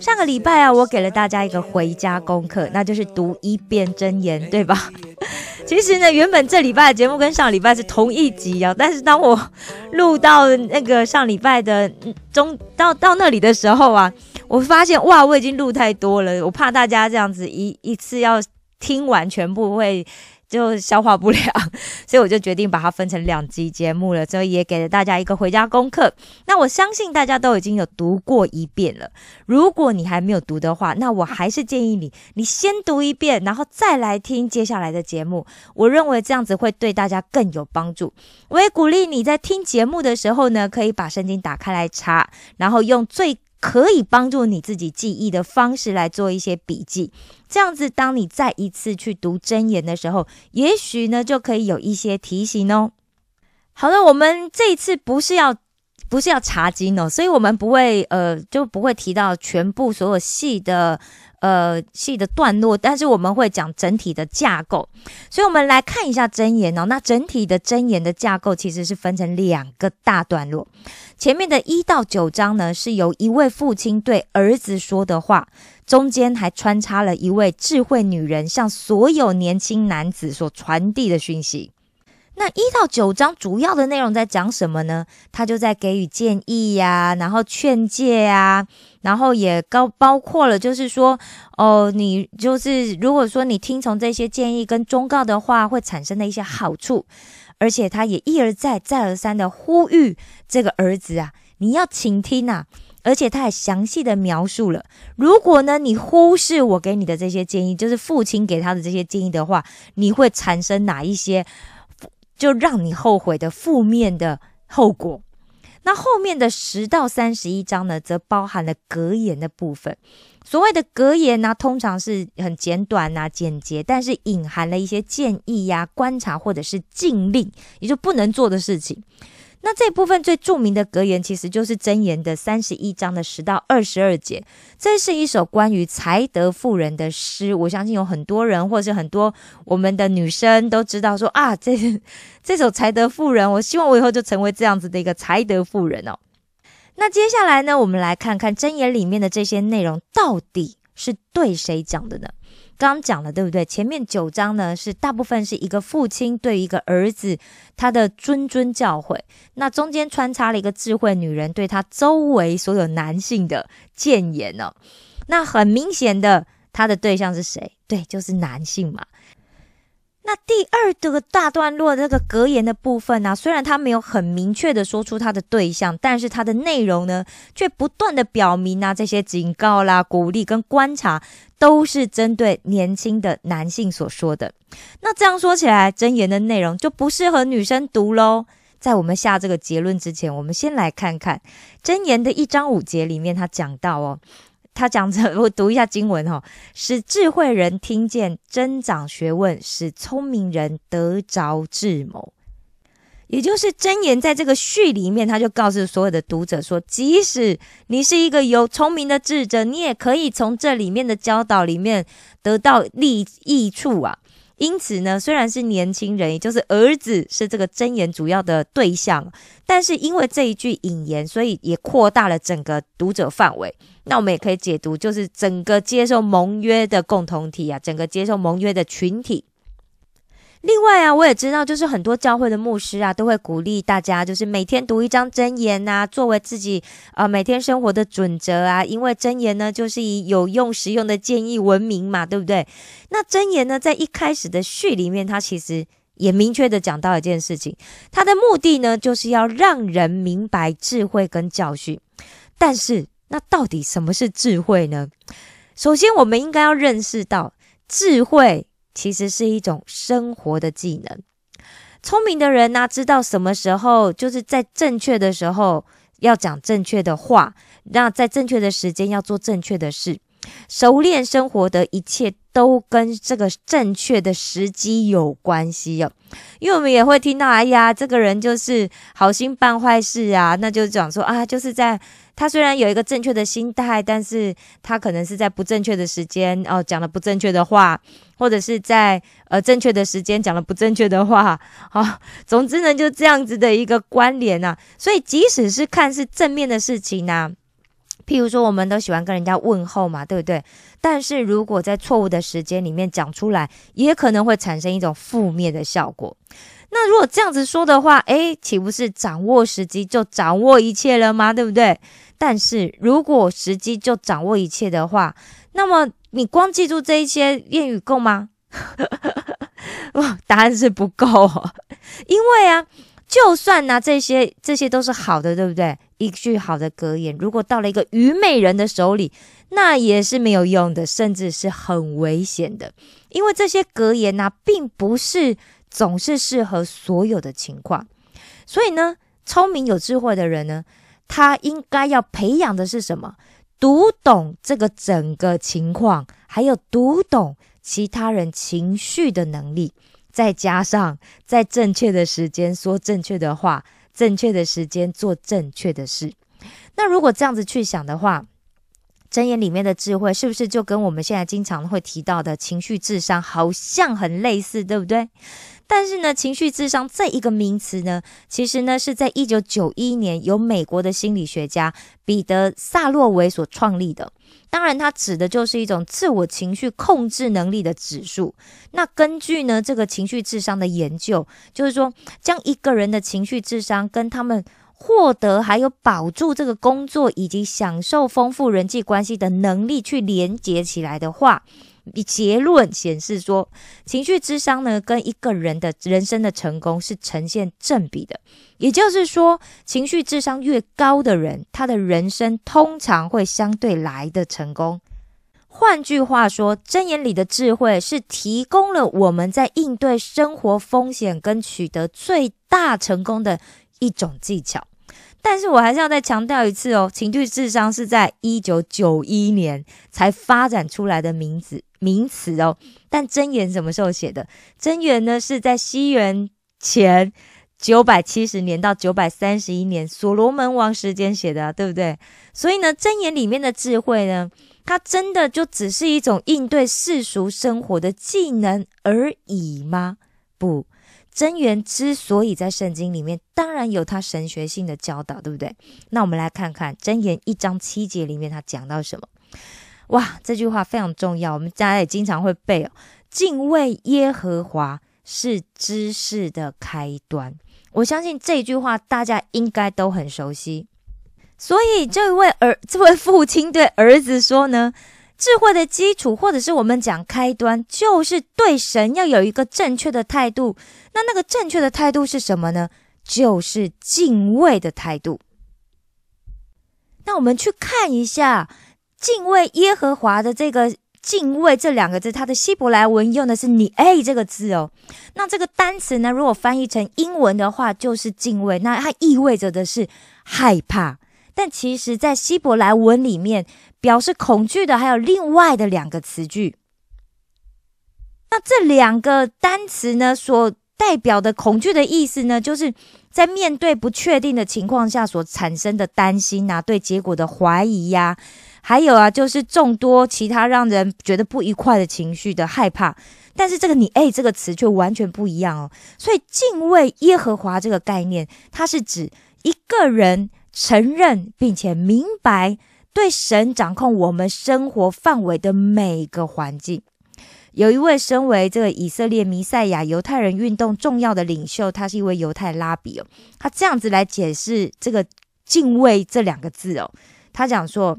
上个礼拜啊，我给了大家一个回家功课，那就是读一遍真言，对吧？其实呢，原本这礼拜的节目跟上礼拜是同一集啊，但是当我录到那个上礼拜的中到到那里的时候啊，我发现哇，我已经录太多了，我怕大家这样子一一次要听完全部会就消化不良，所以我就决定把它分成两集节目了，所以也给了大家一个回家功课。那我相信大家都已经有读过一遍了。如果你还没有读的话，那我还是建议你，你先读一遍，然后再来听接下来的节目。我认为这样子会对大家更有帮助。我也鼓励你在听节目的时候呢，可以把圣经打开来查，然后用最可以帮助你自己记忆的方式来做一些笔记。这样子，当你再一次去读真言的时候，也许呢就可以有一些提醒哦。好了，我们这一次不是要不是要查经哦，所以我们不会呃就不会提到全部所有细的呃细的段落，但是我们会讲整体的架构。所以我们来看一下真言哦。那整体的真言的架构其实是分成两个大段落，前面的一到九章呢是由一位父亲对儿子说的话。中间还穿插了一位智慧女人向所有年轻男子所传递的讯息。那一到九章主要的内容在讲什么呢？他就在给予建议呀、然后劝诫呀，然后也高包括了，就是说，哦，你就是如果说你听从这些建议跟忠告的话，会产生的一些好处。而且他也一而再、再而三的呼吁这个儿子啊，你要倾听啊。而且他还详细的描述了，如果呢你忽视我给你的这些建议，就是父亲给他的这些建议的话，你会产生哪一些就让你后悔的负面的后果？那后面的十到三十一章呢，则包含了格言的部分。所谓的格言呢，通常是很简短啊、简洁，但是隐含了一些建议呀、观察或者是禁令，也就不能做的事情。那这部分最著名的格言，其实就是箴言的三十一章的十到二十二节。这是一首关于才德妇人的诗，我相信有很多人，或是很多我们的女生都知道说啊，这这首才德妇人，我希望我以后就成为这样子的一个才德妇人哦。那接下来呢，我们来看看箴言里面的这些内容到底是对谁讲的呢？刚讲了，对不对？前面九章呢，是大部分是一个父亲对一个儿子他的谆谆教诲，那中间穿插了一个智慧女人对他周围所有男性的谏言哦。那很明显的，他的对象是谁？对，就是男性嘛。那第二这个大段落这个格言的部分呢、虽然他没有很明确的说出他的对象，但是他的内容呢，却不断的表明啊，这些警告啦、鼓励跟观察，都是针对年轻的男性所说的。那这样说起来，真言的内容就不适合女生读喽。在我们下这个结论之前，我们先来看看真言的一章五节里面，他讲到哦，他讲着，我读一下经文哦，使智慧人听见增长学问，使聪明人得着智谋。也就是真言在这个序里面，他就告诉所有的读者说，即使你是一个有聪明的智者，你也可以从这里面的教导里面得到利益处啊。因此呢，虽然是年轻人，也就是儿子是这个真言主要的对象，但是因为这一句引言，所以也扩大了整个读者范围。那我们也可以解读，就是整个接受盟约的共同体啊，整个接受盟约的群体。另外啊，我也知道，就是很多教会的牧师啊，都会鼓励大家，就是每天读一张真言呐、作为自己呃每天生活的准则啊。因为真言呢，就是以有用、实用的建议闻名嘛，对不对？那真言呢，在一开始的序里面，它其实也明确的讲到一件事情，它的目的呢，就是要让人明白智慧跟教训。但是，那到底什么是智慧呢？首先，我们应该要认识到，智慧其实是一种生活的技能。聪明的人呢、知道什么时候就是在正确的时候要讲正确的话，那在正确的时间要做正确的事。熟练生活的一切都跟这个正确的时机有关系哦。因为我们也会听到，哎呀，这个人就是好心办坏事啊，那就讲说啊，就是在他虽然有一个正确的心态，但是他可能是在不正确的时间哦讲了不正确的话，或者是在呃正确的时间讲了不正确的话，好，总之呢就这样子的一个关联呐。所以即使是看是正面的事情呢。譬如说，我们都喜欢跟人家问候嘛，对不对？但是如果在错误的时间里面讲出来，也可能会产生一种负面的效果。那如果这样子说的话，诶，岂不是掌握时机就掌握一切了吗？对不对？但是如果时机就掌握一切的话，那么你光记住这一些谚语够吗？答案是不够，因为啊。就算呢，这些这些都是好的，对不对？一句好的格言，如果到了一个愚昧人的手里，那也是没有用的，甚至是很危险的。因为这些格言呢，并不是总是适合所有的情况。所以呢，聪明有智慧的人呢，他应该要培养的是什么？读懂这个整个情况，还有读懂其他人情绪的能力。再加上在正确的时间说正确的话，正确的时间做正确的事。那如果这样子去想的话，箴言里面的智慧是不是就跟我们现在经常会提到的情绪智商好像很类似，对不对？但是呢，情绪智商这一个名词呢，其实呢是在一九九一年由美国的心理学家彼得萨洛维所创立的。当然，它指的就是一种自我情绪控制能力的指数。那根据呢这个情绪智商的研究，就是说将一个人的情绪智商跟他们获得还有保住这个工作以及享受丰富人际关系的能力去连接起来的话。结论显示说，情绪智商呢，跟一个人的人生的成功是呈现正比的。也就是说，情绪智商越高的人，他的人生通常会相对来的成功。换句话说，箴言里的智慧是提供了我们在应对生活风险跟取得最大成功的一种技巧。但是我还是要再强调一次哦，情绪智商是在一九九一年才发展出来的名字名词哦。但真言什么时候写的？真言呢是在西元前九百七十年到九百三十一年，所罗门王时间写的，对不对？所以呢，真言里面的智慧呢，它真的就只是一种应对世俗生活的技能而已吗？不。真言之所以在圣经里面，当然有它神学性的教导，对不对？那我们来看看真言一章七节里面，他讲到什么？哇，这句话非常重要，我们大家也经常会背哦。敬畏耶和华是知识的开端。我相信这句话大家应该都很熟悉。所以这位儿，这位父亲对儿子说呢？智慧的基础，或者是我们讲开端，就是对神要有一个正确的态度。那那个正确的态度是什么呢？就是敬畏的态度。那我们去看一下“敬畏耶和华”的这个“敬畏”这两个字，它的希伯来文用的是“你哎”这个字哦。那这个单词呢，如果翻译成英文的话，就是敬畏。那它意味着的是害怕，但其实在希伯来文里面。表示恐惧的还有另外的两个词句，那这两个单词呢，所代表的恐惧的意思呢，就是在面对不确定的情况下所产生的担心呐，对结果的怀疑呀，还有啊，就是众多其他让人觉得不愉快的情绪的害怕。但是这个你哎这个词却完全不一样哦，所以敬畏耶和华这个概念，它是指一个人承认并且明白。对神掌控我们生活范围的每个环境，有一位身为这个以色列弥赛亚犹太人运动重要的领袖，他是一位犹太拉比哦。他这样子来解释这个敬畏这两个字哦。他讲说，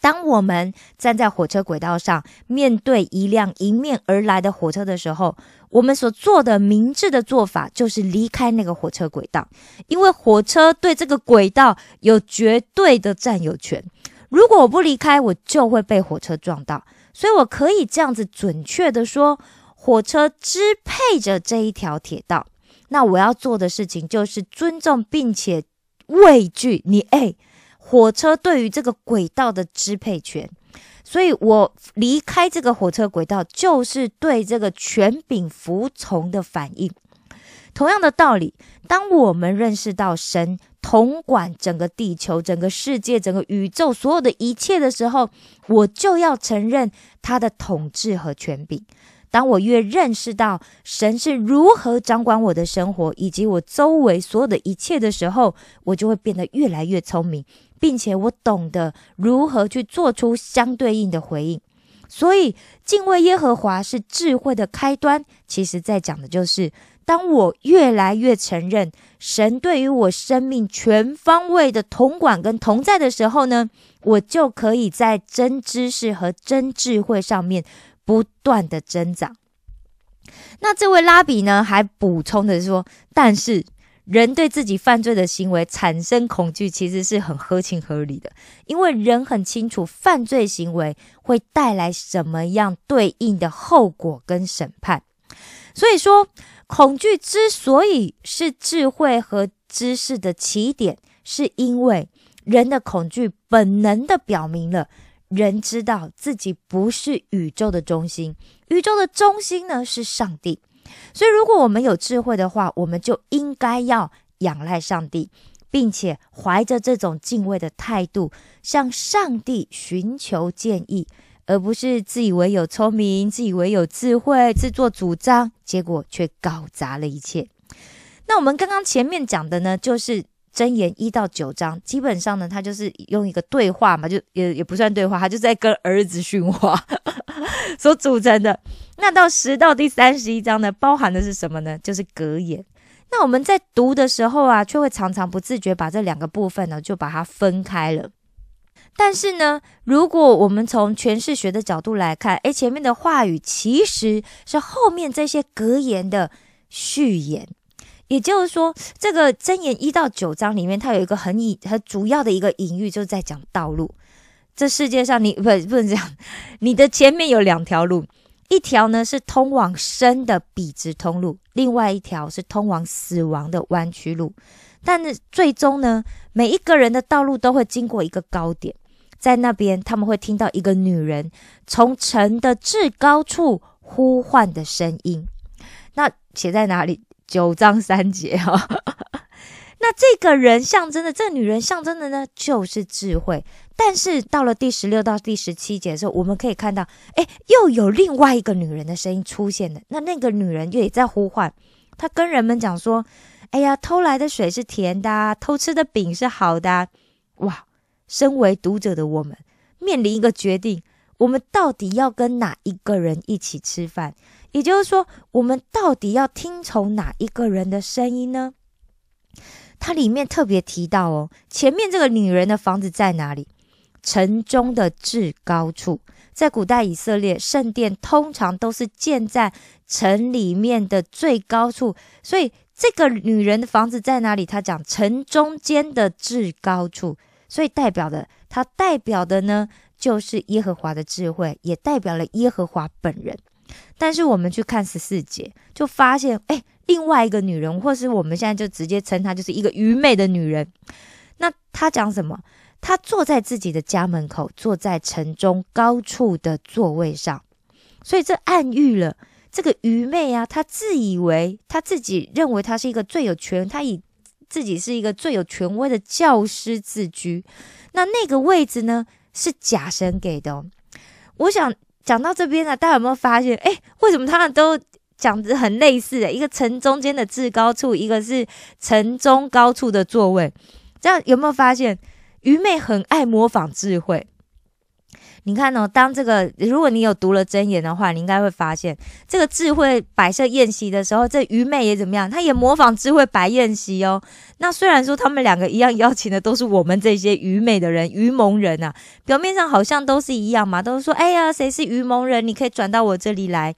当我们站在火车轨道上，面对一辆迎面而来的火车的时候，我们所做的明智的做法就是离开那个火车轨道，因为火车对这个轨道有绝对的占有权。如果我不离开，我就会被火车撞到。所以我可以这样子准确的说，火车支配着这一条铁道。那我要做的事情就是尊重并且畏惧你。哎，火车对于这个轨道的支配权。所以我离开这个火车轨道，就是对这个权柄服从的反应。同样的道理，当我们认识到神统管整个地球、整个世界、整个宇宙所有的一切的时候，我就要承认他的统治和权柄。当我越认识到神是如何掌管我的生活以及我周围所有的一切的时候，我就会变得越来越聪明，并且我懂得如何去做出相对应的回应。所以，敬畏耶和华是智慧的开端。其实，在讲的就是，当我越来越承认神对于我生命全方位的统管跟同在的时候呢，我就可以在真知识和真智慧上面。不断的增长。那这位拉比呢，还补充的说：“但是人对自己犯罪的行为产生恐惧，其实是很合情合理的，因为人很清楚犯罪行为会带来什么样对应的后果跟审判。所以说，恐惧之所以是智慧和知识的起点，是因为人的恐惧本能的表明了。”人知道自己不是宇宙的中心，宇宙的中心呢是上帝。所以，如果我们有智慧的话，我们就应该要仰赖上帝，并且怀着这种敬畏的态度，向上帝寻求建议，而不是自以为有聪明、自以为有智慧、自作主张，结果却搞砸了一切。那我们刚刚前面讲的呢，就是。箴言一到九章，基本上呢，他就是用一个对话嘛，就也也不算对话，他就在跟儿子训话 所组成的。那到十到第三十一章呢，包含的是什么呢？就是格言。那我们在读的时候啊，却会常常不自觉把这两个部分呢，就把它分开了。但是呢，如果我们从诠释学的角度来看，诶，前面的话语其实是后面这些格言的序言。也就是说，这个箴言一到九章里面，它有一个很隐、很主要的一个隐喻，就是在讲道路。这世界上，你不不能这样，你的前面有两条路，一条呢是通往生的笔直通路，另外一条是通往死亡的弯曲路。但是最终呢，每一个人的道路都会经过一个高点，在那边他们会听到一个女人从城的至高处呼唤的声音。那写在哪里？九章三节哈，那这个人象征的，这个女人象征的呢，就是智慧。但是到了第十六到第十七节的时候，我们可以看到，哎，又有另外一个女人的声音出现了。那那个女人也在呼唤，她跟人们讲说：“哎呀，偷来的水是甜的，偷吃的饼是好的。”哇，身为读者的我们，面临一个决定：我们到底要跟哪一个人一起吃饭？也就是说，我们到底要听从哪一个人的声音呢？它里面特别提到哦，前面这个女人的房子在哪里？城中的至高处。在古代以色列，圣殿通常都是建在城里面的最高处，所以这个女人的房子在哪里？她讲城中间的至高处，所以代表的，它代表的呢，就是耶和华的智慧，也代表了耶和华本人。但是我们去看十四节，就发现，哎，另外一个女人，或是我们现在就直接称她就是一个愚昧的女人。那她讲什么？她坐在自己的家门口，坐在城中高处的座位上。所以这暗喻了这个愚昧啊，她自以为她自己认为她是一个最有权，她以自己是一个最有权威的教师自居。那那个位置呢，是假神给的。哦我想。讲到这边呢，大家有没有发现？哎，为什么他们都讲的很类似？的一个城中间的至高处，一个是城中高处的座位，这样有没有发现？愚昧很爱模仿智慧。你看哦，当这个如果你有读了真言的话，你应该会发现，这个智慧摆设宴席的时候，这愚昧也怎么样？他也模仿智慧摆宴席哦。那虽然说他们两个一样邀请的都是我们这些愚昧的人、愚蒙人啊，表面上好像都是一样嘛，都是说，哎呀，谁是愚蒙人？你可以转到我这里来。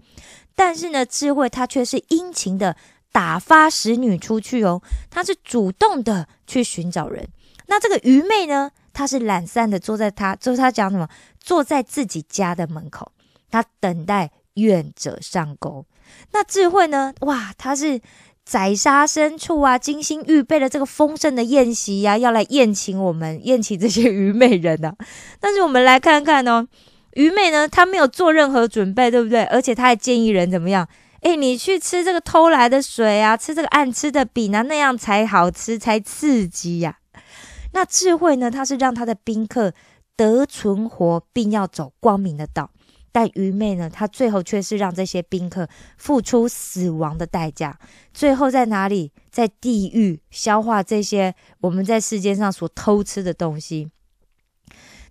但是呢，智慧他却是殷勤的打发使女出去哦，他是主动的去寻找人。那这个愚昧呢？他是懒散的，坐在他，就是他讲什么，坐在自己家的门口，他等待愿者上钩。那智慧呢？哇，他是宰杀牲畜啊，精心预备了这个丰盛的宴席呀，要来宴请我们，宴请这些愚昧人啊。但是我们来看看哦，愚昧呢，他没有做任何准备，对不对？而且他还建议人怎么样？诶，你去吃这个偷来的水啊，吃这个暗吃的饼啊，那样才好吃，才刺激呀。那智慧呢？他是让他的宾客得存活，并要走光明的道。但愚昧呢？他最后却是让这些宾客付出死亡的代价，最后在哪里？在地狱消化这些我们在世间上所偷吃的东西。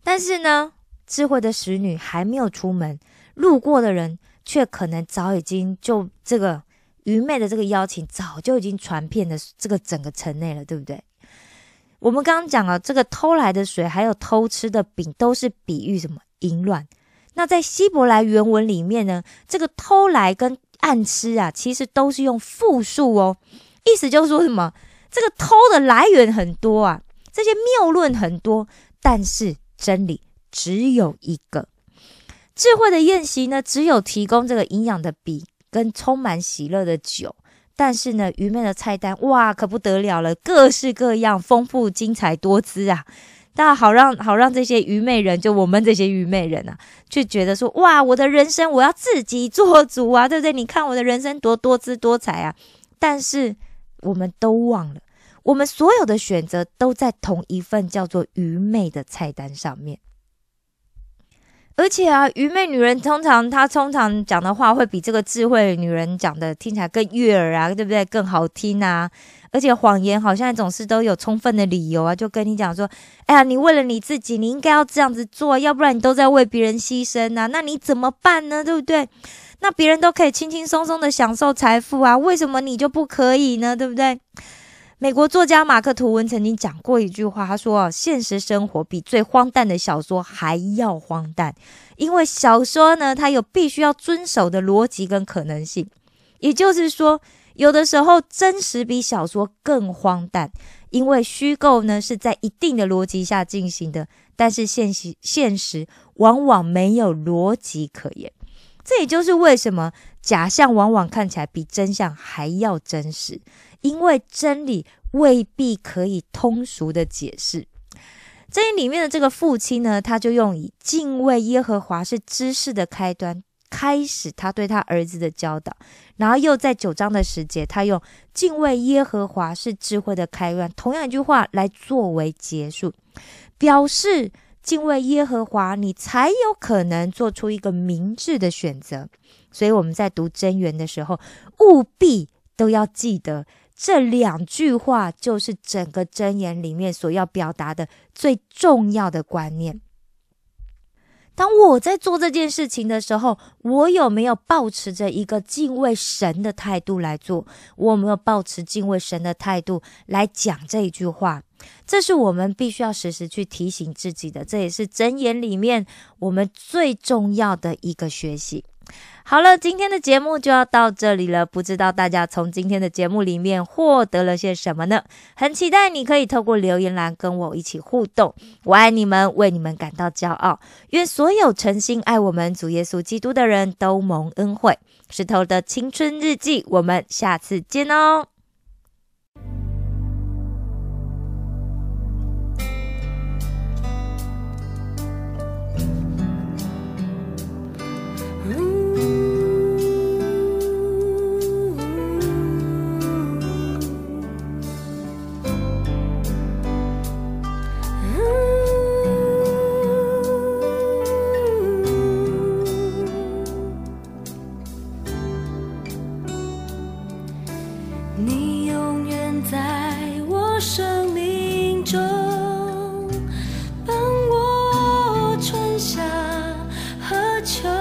但是呢，智慧的使女还没有出门，路过的人却可能早已经就这个愚昧的这个邀请，早就已经传遍了这个整个城内了，对不对？我们刚刚讲了，这个偷来的水，还有偷吃的饼，都是比喻什么淫乱。那在希伯来原文里面呢，这个偷来跟暗吃啊，其实都是用复数哦，意思就是说什么？这个偷的来源很多啊，这些谬论很多，但是真理只有一个。智慧的宴席呢，只有提供这个营养的饼跟充满喜乐的酒。但是呢，愚昧的菜单哇，可不得了了，各式各样，丰富精彩多姿啊！那好让好让这些愚昧人，就我们这些愚昧人啊，就觉得说哇，我的人生我要自己做主啊，对不对？你看我的人生多多姿多彩啊！但是我们都忘了，我们所有的选择都在同一份叫做愚昧的菜单上面。而且啊，愚昧女人通常她通常讲的话会比这个智慧女人讲的听起来更悦耳啊，对不对？更好听啊！而且谎言好像总是都有充分的理由啊，就跟你讲说，哎呀，你为了你自己，你应该要这样子做，要不然你都在为别人牺牲啊，那你怎么办呢？对不对？那别人都可以轻轻松松的享受财富啊，为什么你就不可以呢？对不对？美国作家马克·吐温曾经讲过一句话，他说：“啊现实生活比最荒诞的小说还要荒诞，因为小说呢，它有必须要遵守的逻辑跟可能性。也就是说，有的时候真实比小说更荒诞，因为虚构呢是在一定的逻辑下进行的，但是现实现实往往没有逻辑可言。这也就是为什么假象往往看起来比真相还要真实。”因为真理未必可以通俗的解释。这里面的这个父亲呢，他就用以敬畏耶和华是知识的开端，开始他对他儿子的教导。然后又在九章的时节，他用敬畏耶和华是智慧的开端，同样一句话来作为结束，表示敬畏耶和华，你才有可能做出一个明智的选择。所以我们在读真言的时候，务必都要记得。这两句话就是整个箴言里面所要表达的最重要的观念。当我在做这件事情的时候，我有没有保持着一个敬畏神的态度来做？我有没有保持敬畏神的态度来讲这一句话？这是我们必须要时时去提醒自己的。这也是箴言里面我们最重要的一个学习。好了，今天的节目就要到这里了。不知道大家从今天的节目里面获得了些什么呢？很期待你可以透过留言栏跟我一起互动。我爱你们，为你们感到骄傲。愿所有诚心爱我们主耶稣基督的人都蒙恩惠。石头的青春日记，我们下次见哦。求